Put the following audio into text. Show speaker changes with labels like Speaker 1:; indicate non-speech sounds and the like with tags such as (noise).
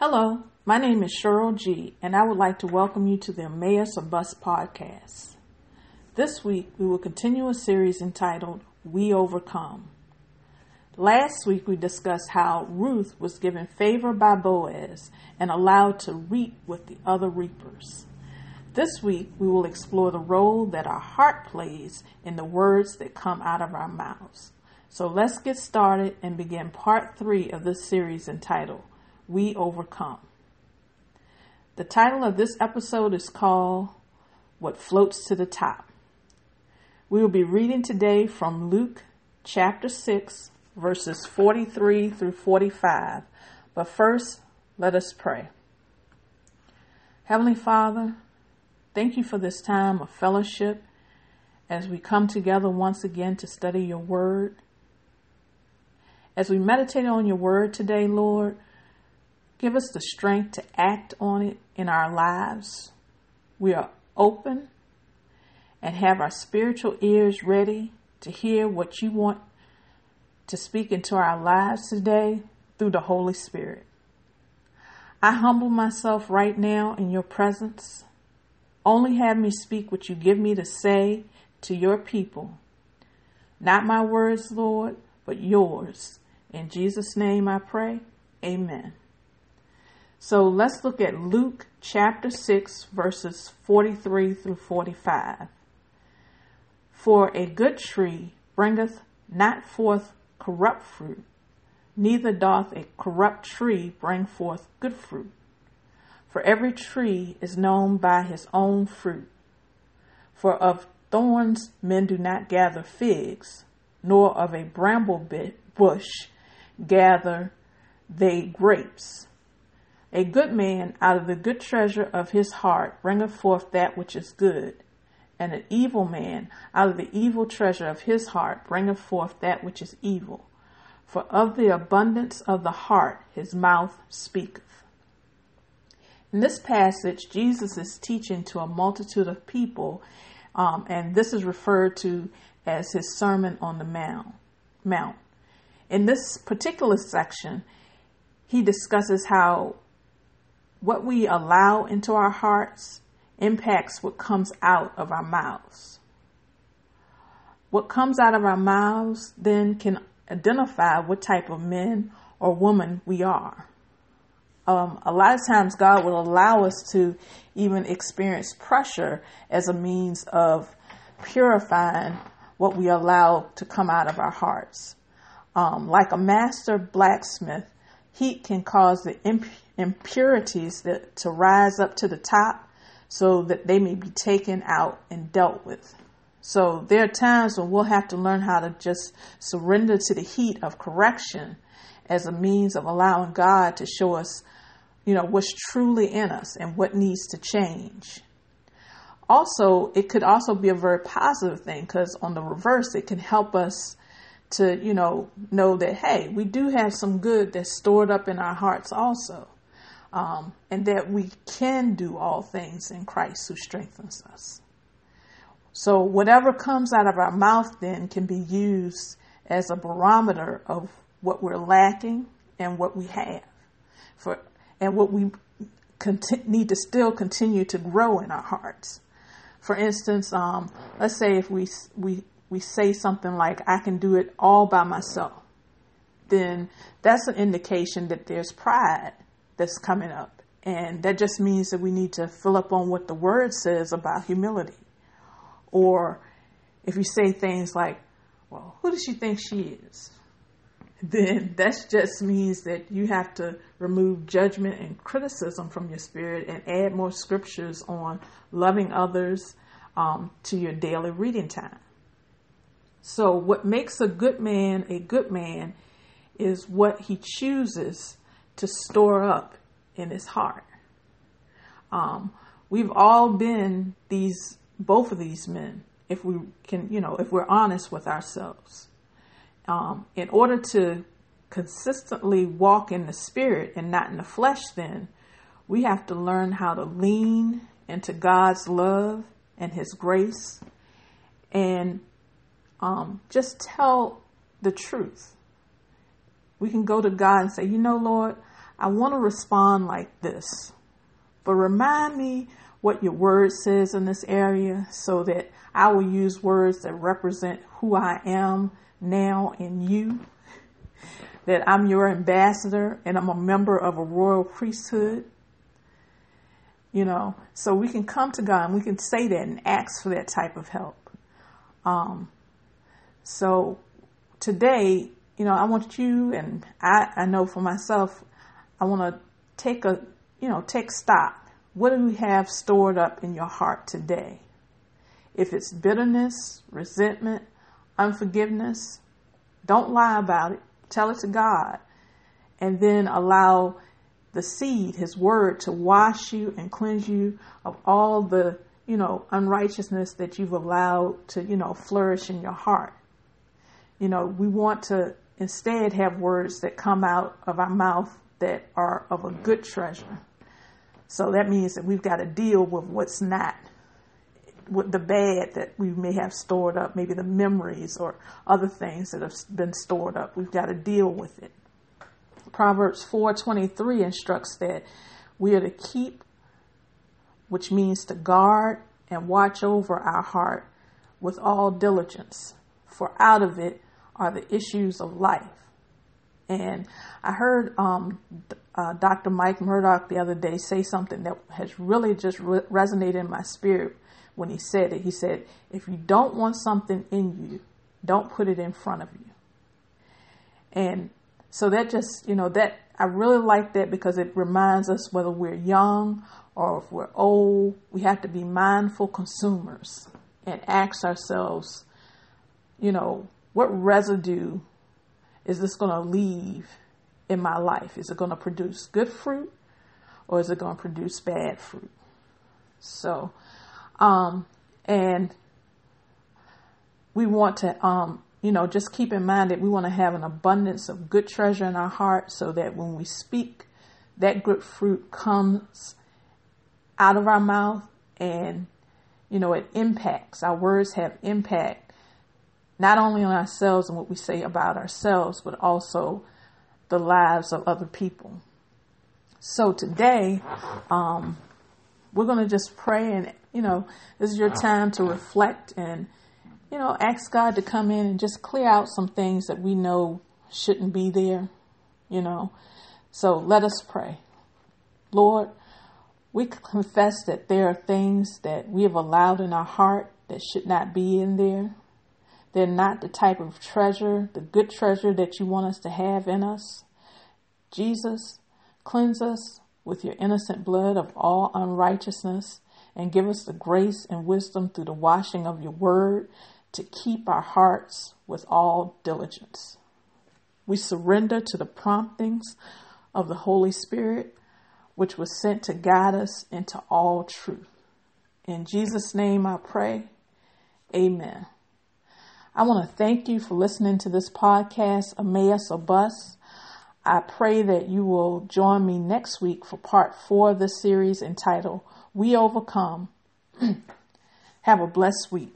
Speaker 1: Hello, my name is Cheryl G, and I would like to welcome you to the Emmaus of Bus podcast. This week, we will continue a series entitled We Overcome. Last week, we discussed how Ruth was given favor by Boaz and allowed to reap with the other reapers. This week, we will explore the role that our heart plays in the words that come out of our mouths. So let's get started and begin part three of this series entitled We Overcome. The title of this episode is called What Floats to the Top. We will be reading today from Luke chapter 6, verses 43 through 45. But first, let us pray. Heavenly Father, thank you for this time of fellowship as we come together once again to study your word. As we meditate on your word today, Lord, give us the strength to act on it in our lives. We are open and have our spiritual ears ready to hear what you want to speak into our lives today through the Holy Spirit. I humble myself right now in your presence. Only have me speak what you give me to say to your people. Not my words, Lord, but yours. In Jesus' name I pray. Amen. So let's look at Luke chapter 6, verses 43 through 45. For a good tree bringeth not forth corrupt fruit, neither doth a corrupt tree bring forth good fruit. For every tree is known by his own fruit. For of thorns men do not gather figs, nor of a bramble bush gather they grapes. A good man out of the good treasure of his heart bringeth forth that which is good, and an evil man out of the evil treasure of his heart bringeth forth that which is evil. For of the abundance of the heart his mouth speaketh. In this passage, Jesus is teaching to a multitude of people, um, and this is referred to as his Sermon on the Mount. Mount. In this particular section, he discusses how what we allow into our hearts impacts what comes out of our mouths. What comes out of our mouths then can identify what type of men or woman we are. Um, a lot of times, God will allow us to even experience pressure as a means of purifying what we allow to come out of our hearts. Um, like a master blacksmith, heat can cause the imp- impurities that, to rise up to the top so that they may be taken out and dealt with. So there are times when we'll have to learn how to just surrender to the heat of correction as a means of allowing God to show us, you know, what's truly in us and what needs to change. Also, it could also be a very positive thing because on the reverse, it can help us to, you know, know that, hey, we do have some good that's stored up in our hearts also. Um, and that we can do all things in Christ who strengthens us. So whatever comes out of our mouth then can be used as a barometer of what we're lacking and what we have for and what we conti- need to still continue to grow in our hearts. For instance, um, let's say if we we we say something like "I can do it all by myself," then that's an indication that there's pride that's coming up, and that just means that we need to fill up on what the Word says about humility. Or if you say things like, well, who does she think she is? (laughs) Then that just means that you have to remove judgment and criticism from your spirit and add more scriptures on loving others um, to your daily reading time. So, what makes a good man a good man is what he chooses to store up in his heart. Um, we've all been these both of these men, if we can, you know, if we're honest with ourselves. Um, in order to consistently walk in the spirit and not in the flesh, then we have to learn how to lean into God's love and His grace and um, just tell the truth. We can go to God and say, you know, Lord, I want to respond like this. But remind me what your word says in this area so that I will use words that represent who I am now in you. (laughs) That I'm your ambassador and I'm a member of a royal priesthood. You know, so we can come to God and we can say that and ask for that type of help. Um, so today, you know, I want you and I, I know for myself, I want to take a, you know, take stock. What do we have stored up in your heart today? If it's bitterness, resentment, unforgiveness, don't lie about it. Tell it to God. And then allow the seed, His Word, to wash you and cleanse you of all the, you know, unrighteousness that you've allowed to, you know, flourish in your heart. You know, we want to instead have words that come out of our mouth that are of a good treasure. So that means that we've got to deal with what's not with the bad that we may have stored up, maybe the memories or other things that have been stored up. We've got to deal with it. Proverbs 4:23 instructs that we are to keep which means to guard and watch over our heart with all diligence, for out of it are the issues of life. And I heard um, uh, Dr. Mike Murdock the other day say something that has really just re- resonated in my spirit when he said it. He said, if you don't want something in you, don't put it in front of you. And so that just, you know, that I really like that because it reminds us whether we're young or if we're old, we have to be mindful consumers and ask ourselves, you know, what residue is this going to leave in my life? Is it going to produce good fruit or is it going to produce bad fruit? So, um, and we want to, um, you know, just keep in mind that we want to have an abundance of good treasure in our heart so that when we speak, that good fruit comes out of our mouth and, you know, it impacts. Our words have impact not only on ourselves and what we say about ourselves, but also the lives of other people. So today, um, we're going to just pray and, you know, this is your time to reflect and, you know, ask God to come in and just clear out some things that we know shouldn't be there, you know. So let us pray. Lord, we confess that there are things that we have allowed in our heart that should not be in there. They're not the type of treasure, the good treasure that you want us to have in us. Jesus, cleanse us with your innocent blood of all unrighteousness and give us the grace and wisdom through the washing of your word to keep our hearts with all diligence. We surrender to the promptings of the Holy Spirit, which was sent to guide us into all truth. In Jesus' name I pray. Amen. I want to thank you for listening to this podcast, Emmaus or Bus. I pray that you will join me next week for part four of this series entitled We Overcome. (clears throat) Have a blessed week.